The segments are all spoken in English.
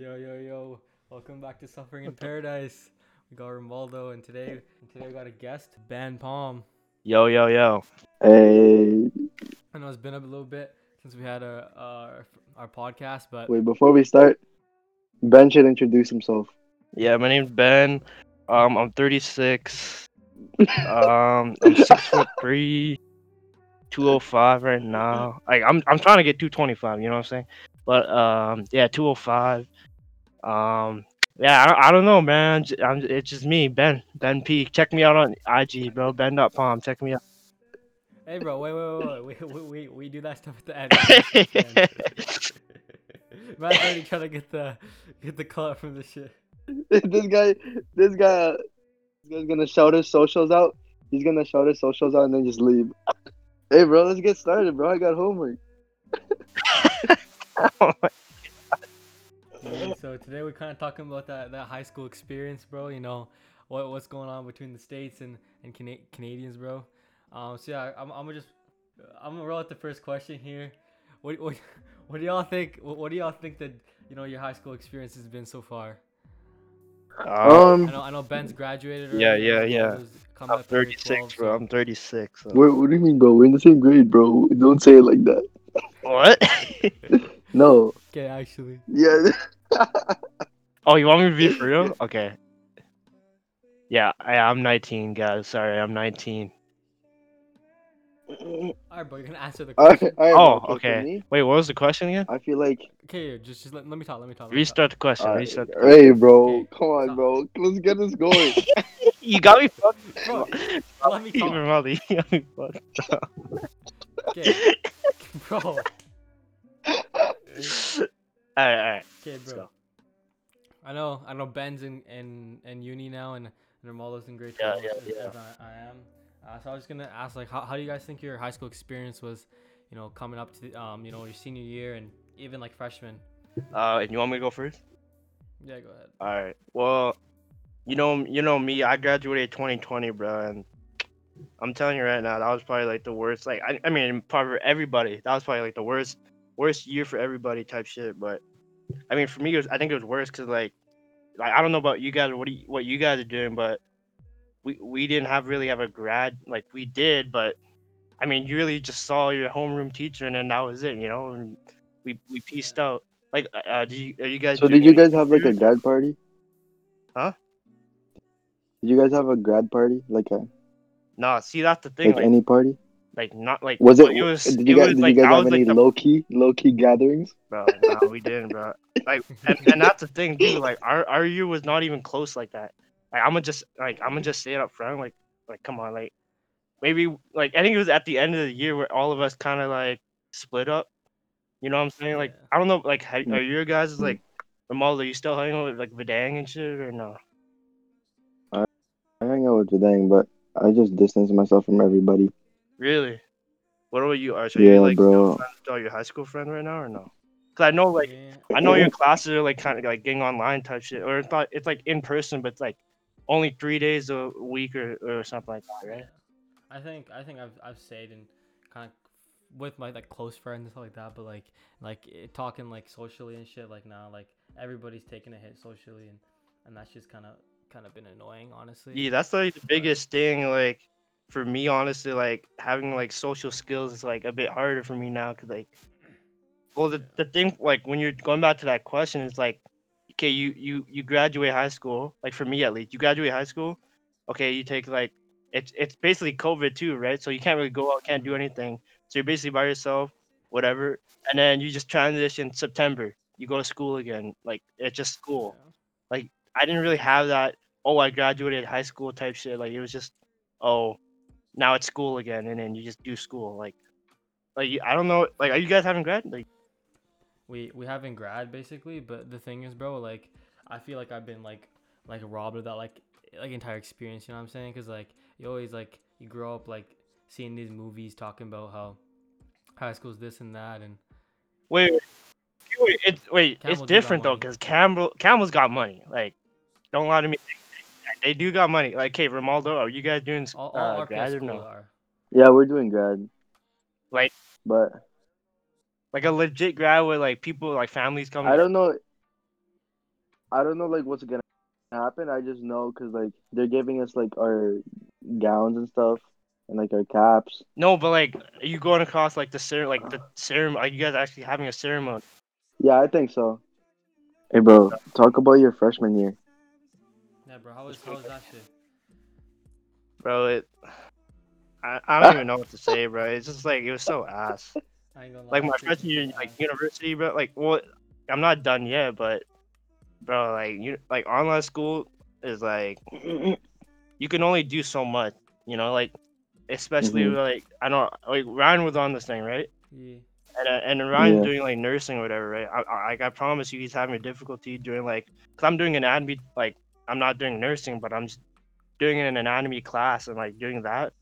Yo, yo, yo. Welcome back to Suffering in Paradise. We got Romaldo, and today, and today we got a guest, Ben Phom. Yo, yo, yo. Hey, I know it's been a little bit since we had a, uh, our podcast, but wait, before we start, Ben should introduce himself. Yeah, my name's Ben. Um, I'm 36. Um, I'm six foot three, 205 right now. Like, I'm I'm trying to get 225. You know what I'm saying? But um, yeah, 205. Um, yeah, I, I don't know, man. J- I'm, it's just me, Ben. Ben P. Check me out on IG, bro. Ben.phom. Check me out. hey, bro, wait, wait, wait, wait. We, we, we, we do that stuff at the end. Man's already trying to get the get the color from the shit. this guy, this guy, this guy's gonna shout his socials out. He's gonna shout his socials out and then just leave. Hey, bro, let's get started, bro. I got homework. Yeah, so today we're kind of talking about that, that high school experience, bro. You know, what what's going on between the states and and Cana- Canadians, bro. Um, so yeah, I'm, I'm gonna just I'm gonna roll out the first question here. What what, what do y'all think? What, what do y'all think that you know your high school experience has been so far? Um, I know I know Ben's graduated. Yeah, already, yeah, Romaldo's yeah. I'm up here at 36, 12, bro. so- I'm 36. so- what, what do you mean, bro? We're in the same grade, bro. Don't say it like that. What? No. Okay, actually. Yeah. Oh, you want me to be for real? Okay. Yeah, I, I'm 19, guys. Sorry, I'm 19. All right, bro. You're gonna answer the All right, question. all right, Oh, okay. me, Wait, what was the question again? I feel like. Okay, just just let, let me talk. Let me talk. Let me talk. Restart the question. Alright, Restart. The... Hey, bro, Okay, come on, stop. bro. Let's get this going. You got me fucked. Bro, let me talk. Molly, you got me fucked. Okay, bro. Alright, alright. Okay, Let's bro. go. I know, I know. Ben's in in, in uni now, and, and Romaldo's in grade Yeah, twelve. yeah, as- yeah. as I, I am. Uh, so I was just gonna ask, like, how, how do you guys think your high school experience was? You know, coming up to the, um, you know, your senior year and even like freshman. Uh, and you want me to go first? Yeah, go ahead. Alright. Well, you know, you know me. I graduated 2020, bro, and I'm telling you right now, that was probably like the worst. Like, I, I mean, probably everybody, that was probably like the worst, worst year for everybody type shit. But I mean, for me, it was, I think it was worse because like, like I don't know about you guys, what do you, what you guys are doing, but we we didn't have really have a grad. Like we did, but I mean, you really just saw your homeroom teacher, and then that was it. You know, and we we pieced out. Like, uh, uh, did you are you guys? So, did you guys have like a grad party? Huh? Did you guys have a grad party? Like a Nah, see that's the thing. like Like, any party? Like not like Was it? it was did you guys, was did like you guys have was any like low key low key gatherings? bro. No, we didn't, bro. Like and, and that's the thing dude. Like our our year was not even close like that. Like I'm gonna just like I'm gonna just say it up front. Like like come on, like maybe like I think it was at the end of the year where all of us kind of like split up. You know what I'm saying? Like Yeah. I don't know. Like ha- Mm. are your guys Mm. like Ramal? Are you still hanging with like Vidang and shit or no? I hang out with Vidang, but I just distance myself from everybody. Really? What about you, Arsh? Are Yeah, you like bro. friends with all your high school friend right now or no? Cause I know like. yeah. I know your classes are like kind of like getting online type shit, or it's not. It's like in person, but like only three days a week or, or something like that, right? I think I think I've I've stayed in kind of with my like close friends and stuff like that, but like like it, talking like socially and shit like now like everybody's taking a hit socially and and that's just kind of kind of been annoying honestly. Yeah, that's like the biggest thing. Like for me, honestly, like having like social skills is like a bit harder for me now, cause like, well, the the thing like when you're going back to that question, it's like, okay, you you you graduate high school, like for me at least, you graduate high school, okay, you take like it's it's basically COVID too, right? So you can't really go out, can't do anything. So you're basically by yourself, whatever. And then you just transition September. You go to school again. Like it's just school. like I didn't really have that. Oh, I graduated high school type shit. Like it was just, oh, now it's school again, and then you just do school. Like, like I don't know. Like, are you guys having grad? Like, we we haven't grad basically but the thing is bro like i feel like i've been like like robbed of that like like entire experience you know what i'm saying because like you always like you grow up like seeing these movies talking about how high school's this and that and wait, wait, wait it's wait, Campbell it's different though, because Campbell Campbell's got money. Like, don't lie to me. They do got money. Like, hey, Romaldo, are you guys doing all, uh, all RPS grad or no? are Yeah, we're doing grad. Like- but Like a legit grad where like people like families come. I don't know. I don't know like what's gonna happen. I just know because like they're giving us like our gowns and stuff and like our caps. No, but like, are you going across like the cer- like the ceremony? Are you guys actually having a ceremony? Yeah, I think so. Hey, bro, talk about your freshman year. Yeah, bro. How was how was that shit? Bro, it. I, I don't even know what to say, bro. It's just like it was so ass. I ain't gonna lie. Like my freshman year, like university, bro. Like, well, I'm not done yet, but, bro, like you, like online school is like, you can only do so much, you know, like, especially Mhm. like I don't like Ryan was on this thing, right? Yeah. And uh, and Ryan's Yeah. doing like nursing or whatever, right? I, I I promise you, he's having a difficulty doing like, cause I'm doing anatomy, like I'm not doing nursing, but I'm just doing an anatomy class and like doing that,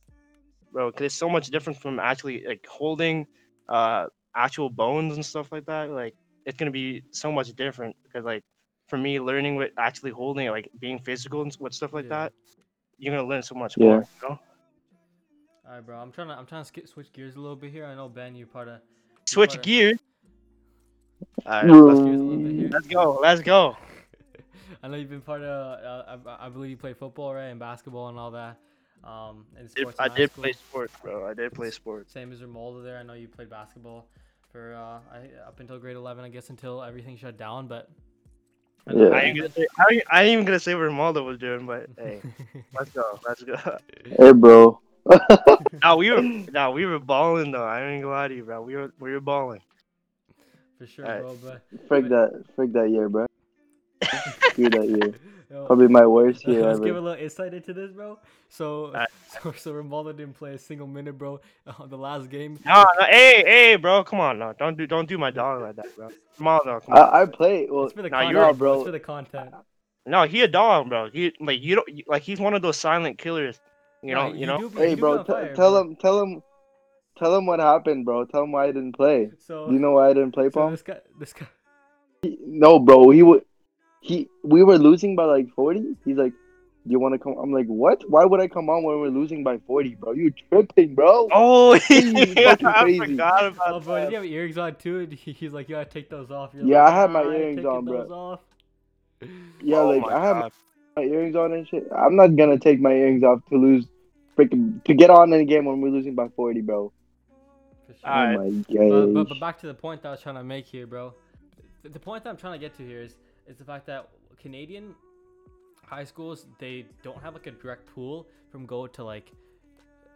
bro. Cause it's so much different from actually like holding, uh, actual bones and stuff like that. Like it's gonna be so much different because like for me, learning with actually holding it, like being physical and s- with stuff like Yeah. that, you're gonna learn so much Yeah. more. You know? All right, bro. I'm trying to I'm trying to skip, switch gears a little bit here. I know Ben, you're part of. Switch part of- gears. All right, let's, gears a little bit here. let's go. Let's go. I know you've been part of. Uh, I, I believe you play football, right, and basketball and all that. Um, and sports. I in high did play sports, bro. I did play sports. Same as Romaldo there. I know you played basketball for uh, I, up until grade 11, I guess, until everything shut down. But I know Yeah. I ain't, gonna say, I, ain't, I ain't even gonna say what Ronaldo was doing, but hey, let's go, let's go. Hey, bro. no, we were, no, we were balling though. I ain't gonna lie to you, bro. We were, we were balling. for sure, Alright. bro. But Frick that, frick that year, bro. Screw that year. yo, Probably my worst year Let's give a little insight into this, bro. So, Alright. so, so Romaldo didn't play a single minute, bro. On the last game, No, no, hey, hey, bro, come on, no, don't do, don't do my dog like that, bro. Ronaldo, come on. I, I play. Well, it's for the Nah, content, you're- bro. It's for the content. no, he a dog, bro. He like you don't like he's one of those silent killers. You Nah, know, you know. do hey, you bro. T- fire, tell bro. him, tell him, tell him what happened, bro. Tell him why I didn't play. So, you know why I didn't play, so Paul? this guy, this guy. He- No, bro. He would. He. We were losing by like forty. He's like, "Do you want to come?" I'm like, "What? Why would I come on when we're losing by forty, bro? You tripping, bro?" Oh, fucking I crazy. forgot Oh, about bro, did that. you have earrings on too? And He's like, you gotta take those off. You're Yeah, like, I had my "Nah, I ain't earrings on, bro." off." Yeah, Oh like I have God. my earrings on and shit. I'm not gonna take my earrings off to lose, freaking to get on in a game when we're losing by forty, bro. For oh sure. Oh Alright. my But, but, but back to the point that I was trying to make here, bro. The, the point that I'm trying to get to here is is the fact that Canadian high schools they don't have like a direct pool from go to like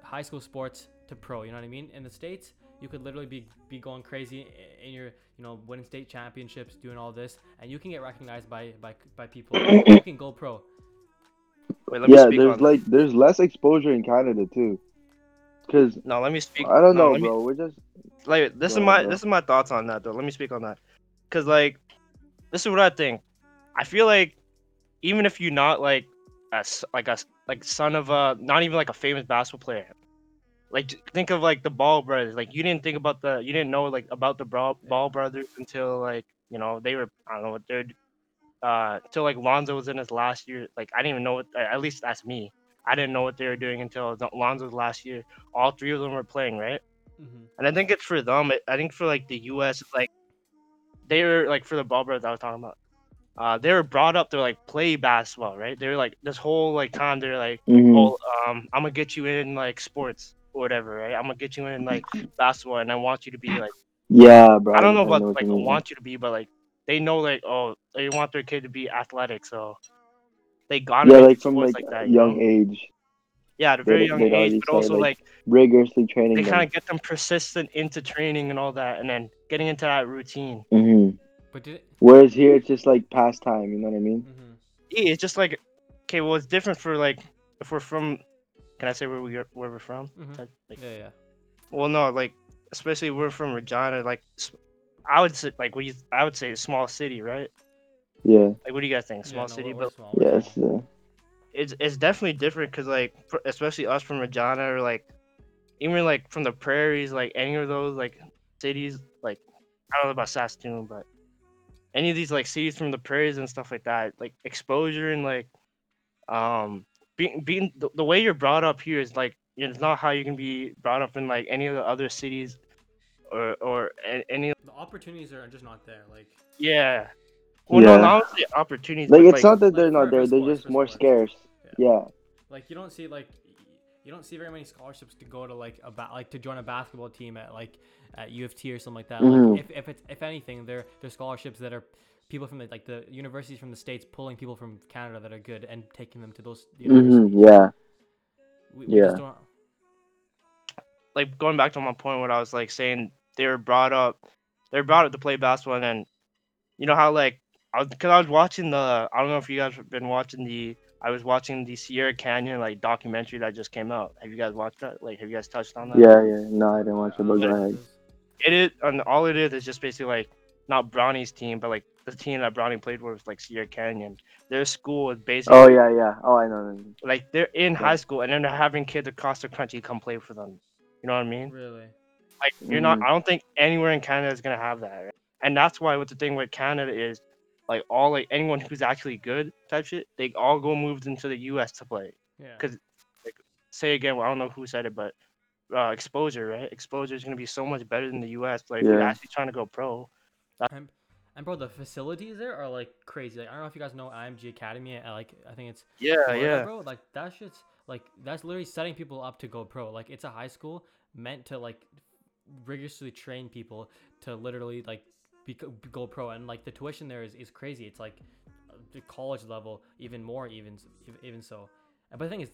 high school sports to pro. You know what I mean? In the states, you could literally be be going crazy in your you know winning state championships, doing all this, and you can get recognized by by by people. you can go pro. Wait, let me yeah, speak there's on like there's less exposure in Canada too. Cause No, let me speak. I don't no, know, let me- bro. We're just like this is my ahead, bro. this is my thoughts on that though. Let me speak on that. Cause like this is what I think. I feel like even if you're not like a like a like son of a not even like a famous basketball player. Like think of like the Ball brothers. Like you didn't think about the you didn't know like about the Ball, Ball brothers until like you know they were I don't know what they're uh until like Lonzo was in his last year. Like I didn't even know what at least that's me. I didn't know what they were doing until Lonzo's last year. All three of them were playing, right? hmm And I think it's for them. I think for like the U.S. like they were like for the ball brothers I was talking about. Uh, they were brought up to like play basketball, right? They were like this whole like time they're like, mhm. oh, um, I'm gonna get you in like sports or whatever, right? I'm gonna get you in like basketball, and I want you to be like, yeah, bro. I don't know about what like you mean. want you to be, but like they know like oh they want their kid to be athletic, so they got Yeah, like from sports like, like, that, you young know? age, Yeah, at a very young they'd age, but also started, like rigorously training they kind of get them persistent into training and all that, and then getting into that routine. hmm But did it? Whereas here, it's just like pastime. You know what I mean? hmm Yeah, it's just like okay, well, it's different for like if we're from. Can I say where we are, where we're from? Mhm. Like, like- Yeah, yeah. well, no, like especially we're from Regina. Like, s- I would say like we I would say a small city, right? Yeah. Like, what do you guys think? Yeah, Small no, city, we're- we're but small, Yes. small. It's it's definitely different because like especially us from Regina or like even like from the prairies, like any of those like cities, like I don't know about Saskatoon, but any of these like cities from the prairies and stuff like that, like exposure and like um being being the, the way you're brought up here is like it's not how you can be brought up in like any of the other cities or or any The opportunities are just not there. Like, yeah Well, no, Yeah. not only opportunities. Like but, it's not that they're like, not there; they're just more scarce. Yeah. Like you don't see like you don't see very many scholarships to go to like a ba- like to join a basketball team at like at U of T or something like that. Mhm. Like if, if it's if anything, they're they're scholarships that are people from the like the universities from the states pulling people from Canada that are good and taking them to those universities. hmm Yeah. We, we just Yeah. don't. like going back to my point what I was like saying they were brought up they were brought up to play basketball and then you know how like I was because I was watching the I don't know if you guys have been watching the I was watching the Sierra Canyon like documentary that just came out. Have you guys watched that? Like have you guys touched on that? Yeah. Yeah. No, I didn't watch it, but don't go know ahead. what it is. It is and all it is is just basically like not Bronny's team, but like the team that Bronny played with was like Sierra Canyon. Their school is basically Oh yeah, yeah. Oh, I know. like they're in Yeah. high school and then they're having kids across the country come play for them. You know what I mean? Really? Like you're not. Mhm. I don't think anywhere in Canada is gonna have that, right? and that's why what the thing with Canada is, like all like anyone who's actually good type shit, they all go moved into the U.S. to play. Yeah. Because like Say again, well, I don't know who said it, but uh, exposure, right? Exposure is gonna be so much better than the U.S. Like if you're actually trying to go pro. And, and bro, the facilities there are like crazy. Like I don't know if you guys know IMG Academy. At, like I think it's Yeah, Florida, yeah. bro. Like that shit's like that's literally setting people up to go pro. Like it's a high school meant to like rigorously train people to literally like be, go pro. And like the tuition there is, is crazy. It's like the college level, even more, even even so. But the thing is,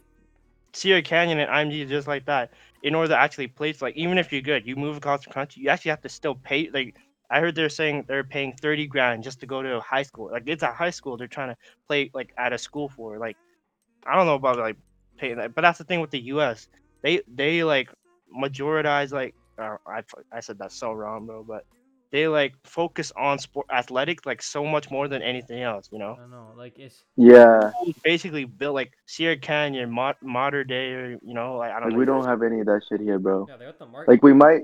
Sierra Canyon and IMG is just like that. In order to actually it's like even if you're good, you move across the country, you actually have to still pay. Like I heard they're saying they're paying thirty grand just to go to high school. Like it's a high school they're trying to play like at a school for. Like I don't know about like paying that, but that's the thing with the U.S. They they like majoritize like uh, I I said that so wrong, bro, but they like focus on sport athletic like so much more than anything else. You know, don't know. Like it's Yeah. It's basically built like Sierra Canyon, mo- modern day, or you know, like I don't Like know. we don't have any of that shit here, bro. yeah, they got the. Like we might.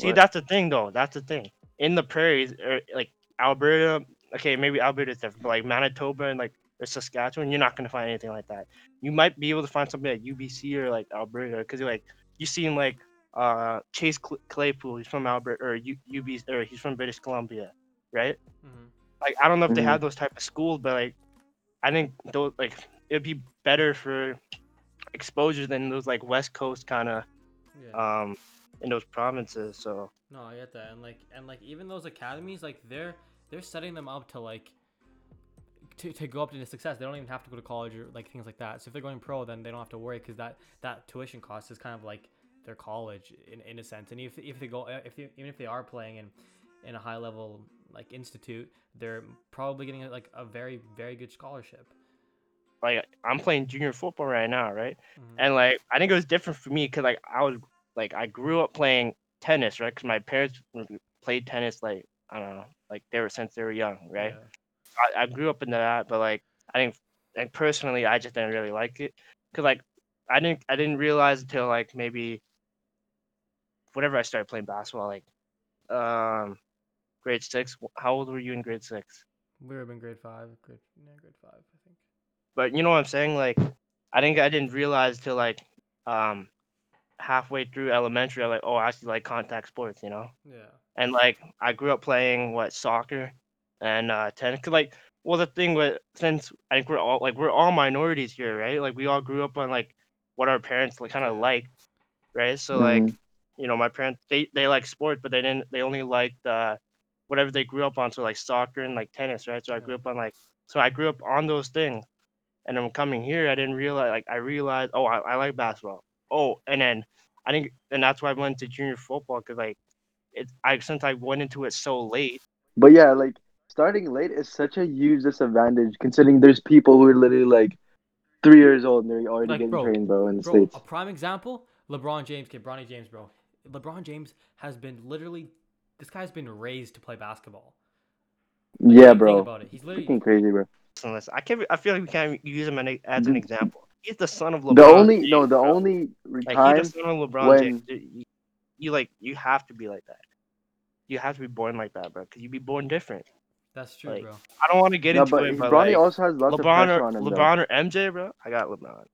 See, What? that's the thing, though. That's the thing. In the prairies, or like Alberta, okay, maybe Alberta's different, but like Manitoba and like or Saskatchewan, you're not gonna find anything like that. You might be able to find something at UBC or like Alberta, because you're like you seen like uh Chase Claypool, he's from Alberta or U- UB, or he's from British Columbia, right? Mhm. Like I don't know if they Mhm. have those type of schools, but like I think those like it'd be better for exposure than those like West Coast kind of Yeah. um in those provinces. So. No, I get that, and like, and like, even those academies, like, they're they're setting them up to like to, to go up into success. They don't even have to go to college or like things like that. So if they're going pro, then they don't have to worry because that that tuition cost is kind of like their college in, in a sense. And if if they go if they, even if they are playing in in a high level like institute, they're probably getting like a very very good scholarship. like I'm playing junior football right now, right? Mhm. And like I think it was different for me because like I was like I grew up playing tennis, right? Because my parents played tennis like I don't know, like they were since they were young, right? Yeah. I, I grew up into that, but like I think like personally I just didn't really like it because like I didn't I didn't realize until like maybe whenever I started playing basketball, like um grade six. How old were you in grade six? We were in grade five, grade yeah, grade five, I think. but you know what I'm saying? Like, I think I didn't realize till like um halfway through elementary, I like, oh, I actually like contact sports, you know. Yeah. And like, I grew up playing what soccer and uh tennis. Cause like, well, the thing with since I think we're all like we're all minorities here, right? Like, we all grew up on like what our parents like kind of Yeah. liked, right? So like, Mhm. You know, my parents they they like sports, but they didn't. They only liked uh whatever they grew up on. So like soccer and like tennis, right? So I grew up on like so I grew up on those things. And then coming here, I didn't realize like I realized oh I, I like basketball. Oh, and then I think and that's why I went to junior football because like it I since I went into it so late. But yeah, like starting late is such a huge disadvantage considering there's people who are literally like three years old and they're already Like, getting bro, trained, bro, in the Bro, states. a prime example, LeBron James, kid, Bronny James, bro. LeBron James has been literally, this guy's been raised to play basketball. Like, Yeah, bro. Mm-hmm. about it. He's literally, Freaking crazy, bro. Listen, listen, I can't. I feel like we can't use him as an example. He's the son of LeBron. The only no, the bro. only like time he's the son of LeBron when- James. You, you- you, like you have to be like that. You have to be born like that, bro. Cause you'd be born different. that's true, like, bro. I don't want to get no, into but it, but Bronny like, also has lots of LeBron pressure or on him. though. LeBron or MJ, bro. I got LeBron.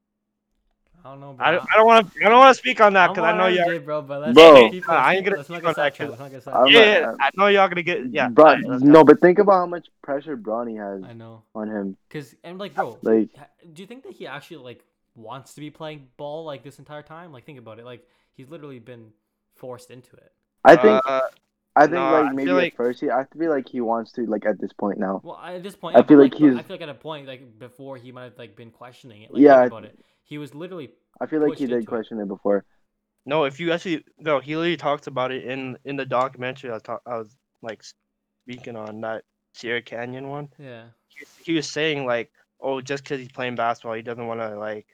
I don't know, bro. I, I don't want to I don't want to speak on that because I know y'all. Bro. But let's Bro. let's keep, I ain't gonna let's not speak get on that sidetracked. 'cause Let's not get I'm sidetracked. Yeah, I know y'all gonna get yeah. Bro, alright, no, but think about how much pressure Bronny has I know, on him. cause and like, bro, Like, do you think that he actually like wants to be playing ball like this entire time? Like, think about it. Like, he's literally been forced into it. I think, Uh, I think, no, like feel maybe like- at first, he, I feel like he wants to, like at this point now. Well, I- at this point, I yeah, but, feel like he's. I feel like at a point, like before, he might have like been questioning it. Like, Yeah, think about it. He was literally I feel like he did into it. question it before. no, if you actually no, he literally talks about it in in the documentary. I was talk, I was like speaking on that Sierra Canyon one. yeah. He, he was saying like, oh, just because he's playing basketball, he doesn't want to like,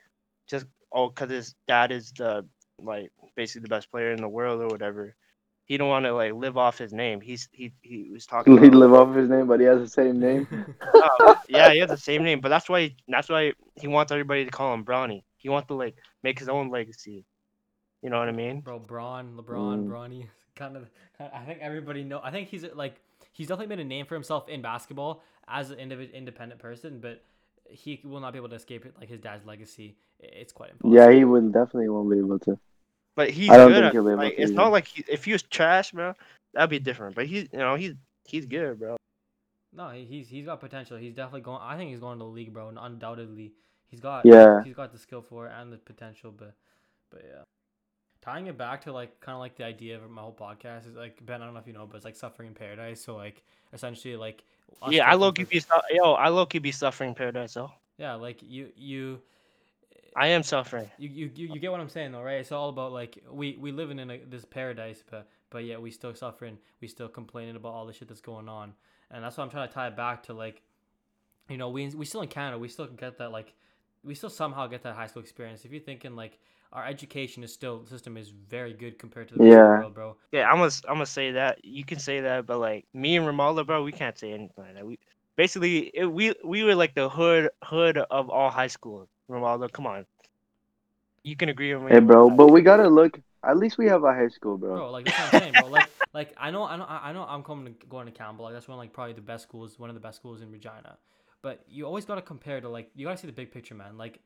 just oh, because his dad is the like basically the best player in the world or whatever. He don't want to like live off his name. He's he he was talking. He about, live off his name, but he has the same name. Oh, yeah, he has the same name, but that's why that's why he wants everybody to call him Bronny. He wants to like make his own legacy. You know what I mean? Bro, Braun, LeBron, Mm. Bronny, kind of. I think everybody know. I think he's like he's definitely made a name for himself in basketball as an individ- independent person, but he will not be able to escape it like his dad's legacy. It's quite impossible. yeah, he would definitely won't be able to. But he's I don't good. think he'll be able like to it's either. not like he, if he was trash, bro, that'd be different. But he's you know he's he's good, bro. No, he- he's he's got potential. He's definitely going. I think he's going to the league, bro. and Undoubtedly, he's got Yeah. he's got the skill for it and the potential. But but yeah, tying it back to like kind of like the idea of my whole podcast is like Ben. I don't know if you know, but it's like suffering in paradise. So like essentially like Yeah, I taking low key be su- yo, I low key be suffering paradise though. Yeah, like you you. I am suffering. You, you, you, you get what I'm saying though, right? It's all about like we we living in a, this paradise, but but yet we still suffering, we still complaining about all the shit that's going on, and that's why I'm trying to tie it back to like, you know, we we still in Canada, we still get that like, we still somehow get that high school experience. If you're thinking like our education is still system is very good compared to the rest of the Yeah. world, bro. Yeah, I'm gonna I'm gonna say that. You can say that, but like me and Ramalda, bro, we can't say anything like that. We basically it, we we were like the hood hood of all high school. Ramalda, come on. You can agree with me. Hey, bro, but we gotta look. At least we have a high school, bro. Bro, like that's what I'm saying, bro. Like, like I know, I know, I know. I'm coming to going to Campbell. Like that's one, like probably the best schools, one of the best schools in Regina. But you always gotta compare to like you gotta see the big picture, man. Like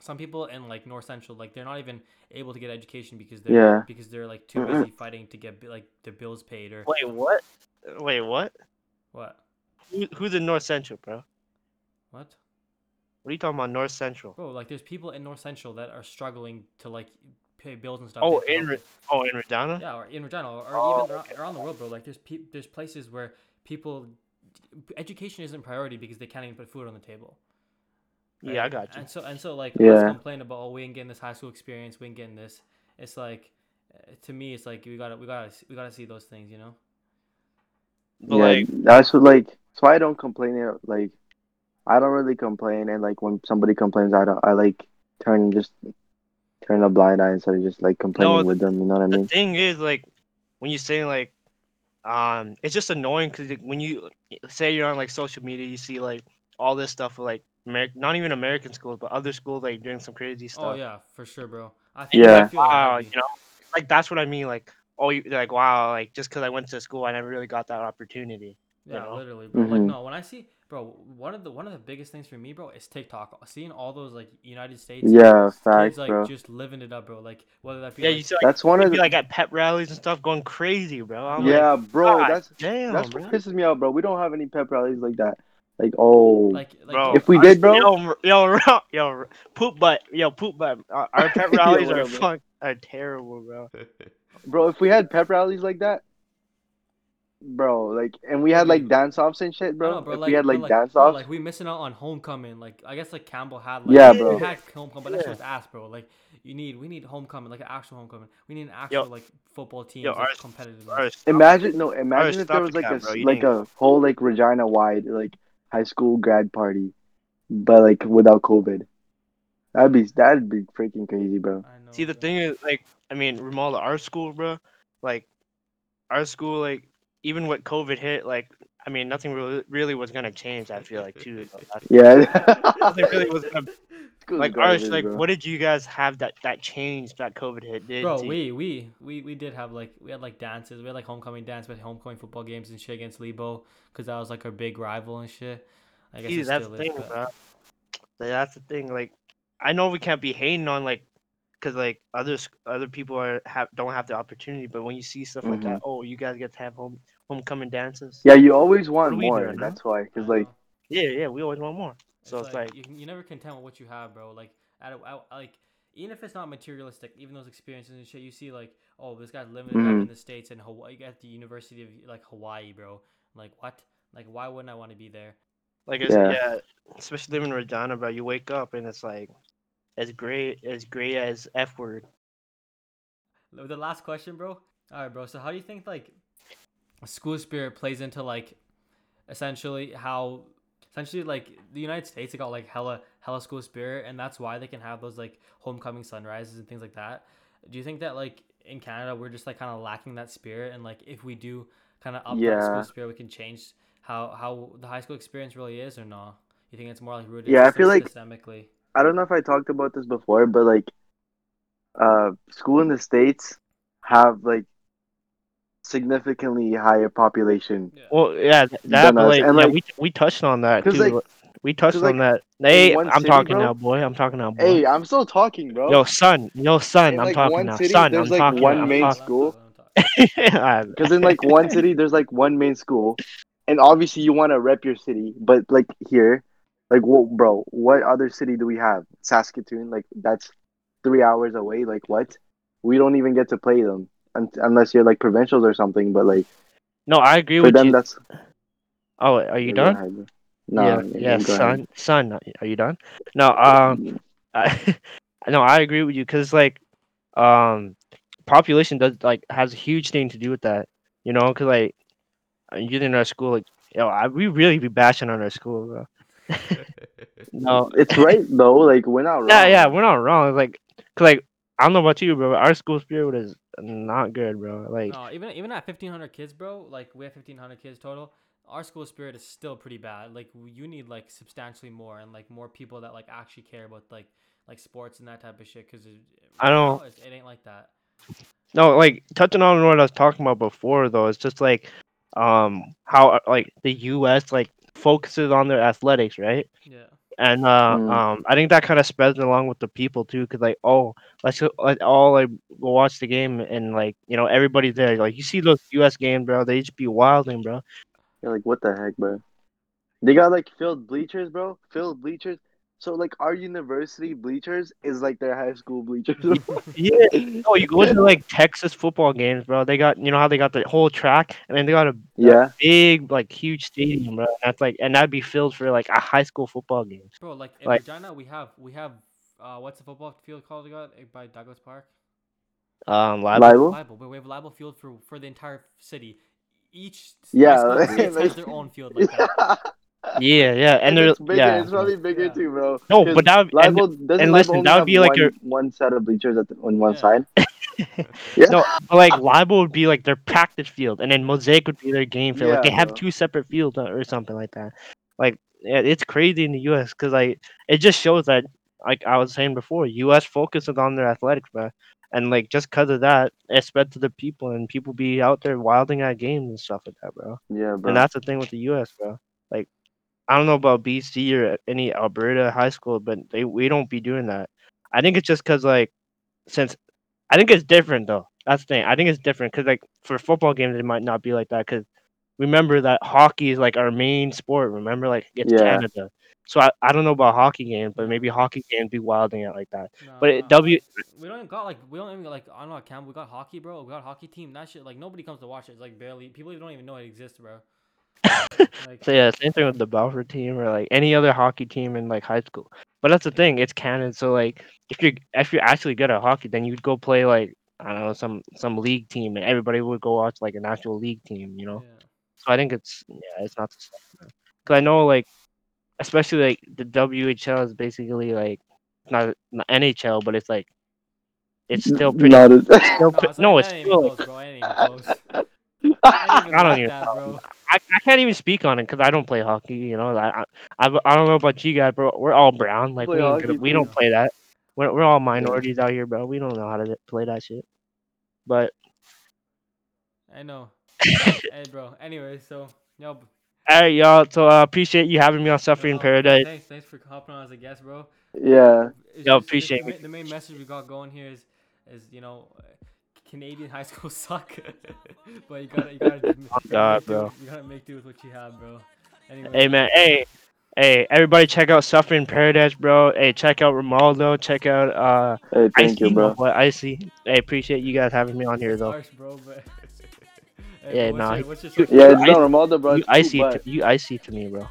some people in like North Central, like they're not even able to get education because they're Yeah. because they're like too busy fighting to get like their bills paid or Wait, what? Wait, what? what? Who, who's in North Central, bro? What? What are you talking about, North Central? Bro, like there's people in North Central that are struggling to like pay bills and stuff. Oh, in feel- Re- oh, in Regina. Yeah, or in Regina, or, or Oh, even around, around the world, bro. Like there's pe- there's places where people education isn't priority because they can't even put food on the table. Yeah, I got you. And so and so like Yeah. let's complain about oh we ain't getting this high school experience, we ain't getting this. It's like uh, to me, it's like we gotta we gotta we gotta see those things, you know. But yeah, like, that's what like. That's why I don't complain. Like, I don't really complain, and like when somebody complains, I don't. I like turn just turn a blind eye instead of just like complaining No, with them. You know what I mean? the thing is, like, when you say like, um, it's just annoying because when you say you're on like social media, you see like all this stuff with, like Amer- not even American schools, but other schools like doing some crazy stuff. Oh yeah, for sure, bro. I feel, Yeah. I wow, heavy. you know, like that's what I mean. Like, oh, you like wow, like just because I went to school, I never really got that opportunity. You Yeah, know? literally, bro. Like Mhm. no, when I see, bro, one of the one of the biggest things for me, bro, is TikTok. Seeing all those like United States, Yeah, kids facts, like bro. just living it up, bro. Like whether that be Yeah, like, you see, like, That's one they'd of be the. like at pep rallies and stuff, going crazy, bro. I'm yeah, like, bro. God That's damn, that's bro. what pisses me out, bro. We don't have any pep rallies like that. Like, oh, like like Bro, If we our- did, bro- yo, yo, yo, yo, poop butt, yo, poop butt. Our, our pep rallies what are up, bro? fuck, are terrible, bro. bro. If we had pep rallies like that, bro, like, and we had like dance offs and shit, bro. know, bro, if like, we had bro, like, dance offs, like we missing out on homecoming. Like I guess like Campbell had like Yeah, bro. we bro. had homecoming, but that shit Yeah. was ass, bro. Like you need we need homecoming, like an actual homecoming. We need an actual like football team, yo, like, competitive. Our- imagine no, imagine if there was like cap, a bro. like a whole like Regina wide like high school grad party, but like without COVID. That'd be that'd be freaking crazy, bro. I know. See, the bro. thing is, like, I mean, Ramallah, our school, bro, like, our school, like, even what COVID hit, like, I mean, nothing really, really was gonna change. I feel like too. though. Yeah. Nothing really was gonna like ours. garbage, Like, bro. what did you guys have that that changed that COVID hit did? Bro, we, we we we did have like we had like dances. We had like homecoming dance, we had homecoming football games and shit against Lebo because that was like our big rival and shit. I guess See, it that's still the is, thing, but- bro. That's the thing. Like, I know we can't be hating on like, cause like others other people are have don't have the opportunity. But when you see stuff like that, oh, you guys get to have home homecoming dances. Yeah, you always want more. doing, huh? That's why, I cause like. Yeah, yeah, we always want more. So it's, like, you, you never content with what you have, bro. Like at, a, at like even if it's not materialistic, even those experiences and shit, you see like oh this guy's living back Mhm. in the states and Hawaii at the University of like Hawaii, bro. Like what? Like why wouldn't I want to be there? like it's, Yeah. yeah. especially living in Regina, bro. You wake up and it's like as great as gray as f word. The the last question, bro. All right, bro. So how do you think like school spirit plays into like essentially how essentially like the United States they got like hella hella school spirit and that's why they can have those like homecoming sunrises and things like that. Do you think that like in Canada we're just like kind of lacking that spirit and like if we do kind of up that school spirit we can change how how the high school experience really is or no? You think it's more like rooted Yeah, I feel sys- like- systemically. I don't know if I talked about this before, but like, uh, school in the states have like significantly higher population. Yeah. Well, yeah, th- Than that, but us, like, and, yeah, we we touched on that too. 'Cause, like- we touched 'cause, on like, that. Hey, I'm city, talking bro- now, boy. I'm talking now, boy. Hey, I'm still talking, bro. Yo, son, yo, son, In, I'm like, talking now. city, son, I'm like, talking one now. I'm main talking- school. Because in like one city, there's like one main school, and obviously you want to rep your city. But like here, like whoa, bro, what other city do we have? Saskatoon, like that's three hours away. Like what? We don't even get to play them un- unless you're like provincials or something. But like no, I agree for with them, you. that's Oh, are you done? No, yeah, yeah, son, son, are you done? No, um, I, no, I agree with you because like, um, population does like has a huge thing to do with that. You know, because like, uh, you in our school, like, yo, I, we really be bashing on our school, bro. no, It's right though. Like we're not wrong. yeah, yeah, we're not wrong. Like, cause like, I don't know about you, bro. but Our school spirit is not good, bro. Like, No, even even at fifteen hundred kids, bro. Like we have fifteen hundred kids total. Our school spirit is still pretty bad. Like you need like substantially more and like more people that like actually care about like like sports and that type of shit. Cause it, I don't- now, it's- it ain't like that. No, like touching on what I was talking about before, though, it's just like, um, how uh, like the U.S. like focuses on their athletics, right? Yeah. And uh, Mm. um, I think that kind of spreads along with the people too, cause like, oh, let's go, let all like go watch the game, and like, you know, everybody's there. Like, you see those U.S. games, bro, they just be wilding, bro. You're like, what the heck, bro? They got like filled bleachers, bro. Filled bleachers. So like our university bleachers is like their high school bleachers. Yeah. Oh, you go to like Texas football games, bro. They got, you know, how they got the whole track, and then they got a yeah. big, like, huge stadium, bro. That's like, and that'd be filled for like a high school football game. Bro, like in Like- Regina, we have we have uh what's the football field called again? Eh, by Douglas Park? Um, live. Leibel. Leibel. We we have Leibel Field for for the entire city. Each Yeah, high school has their own field like that. Yeah, yeah, and, they're it's bigger. yeah. It's probably bigger Yeah. too, bro. No, but that would- and- and listen, that would be like one, your- one set of bleachers at the, on one Yeah. side. Yeah. No, but like Leibel would be like their practice field, and then Mosaic would be their game field. like they have bro. two separate fields or something like that. Like yeah, it's crazy in the U.S. because like it just shows that like I was saying before, U.S. focuses on their athletics, bro. And like just because of that, it spread to the people, and people be out there wilding at games and stuff like that, bro. Yeah, bro. And that's the thing with the U.S., bro. Like I don't know about BC or any Alberta high school, but they we don't be doing that. I think it's just because like since I think it's different though. That's the thing. I think it's different because like for football games it might not be like that because remember that hockey is like our main sport. Remember like it's Yeah. Canada. So I, I don't know about hockey games, but maybe hockey games be wilding out like that. No, But it, uh, W we don't even got like we don't even like I don't know camp. We got hockey, bro. We got hockey team. That shit like nobody comes to watch it. It's like barely people don't even know it exists, bro. like, So yeah, same thing with the Balfour team or like any other hockey team in like high school. But that's the thing, it's Canada. So like if you're if you're actually good at hockey, then you'd go play like I don't know some some league team, and everybody would go watch like an actual league team. You know. yeah. So I think it's yeah, it's not the same. Because I know like especially like the WHL is basically like not, not NHL, but it's like it's still pretty. Not as- still No, oh, pre- it's, no, it's still. close, bro. It ain't even close. Even I don't like even that, know. bro. I, I can't even speak on it because I don't play hockey. You know, I, I I I don't know about you guys, bro. We're all brown. Like Play we hockey we don't play that. We're we're all minorities out here, bro. We don't know how to play that shit. But I know. hey, bro. Anyway, so yo, b- all right, y'all. So uh, appreciate you having me on Suffering yo, Paradise. Thanks, thanks for hopping on as a guest, bro. yeah. it's Yo, just- appreciate the, me. the main message we got going here is, is you know, Canadian high schools suck, but you gotta, you gotta, you gotta Oh, God, make do bro. with- You gotta make do with what you have, bro. Anyway, Hey man, hey, hey, everybody check out Suffering Paradise, bro. Hey, check out Romaldo. Check out uh Hey, thank you, bro. What Icy? Hey, appreciate you guys having me on here though. harsh, bro, but. Yeah, bro, nah, What's your, your social? Yeah, it's not icy- Ronaldo, bro. You It's cool, icy, but- to, you icy to me, bro.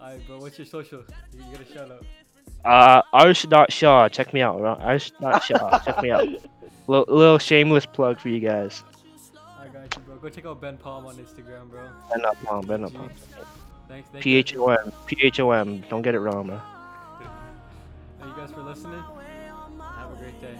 Alright, bro. What's your social? You get a shout out. Uh, Arsh.Shaw, check me out, bro. Arsh.Shaw, check me out. Little, little shameless plug for you guys. I got you, bro. Go check out Ben Phom on Instagram, bro. Ben up on, Ben on. Thanks, thank P. H O M, P H O M. Don't get it wrong, bro. Thank you guys for listening. Have a great day.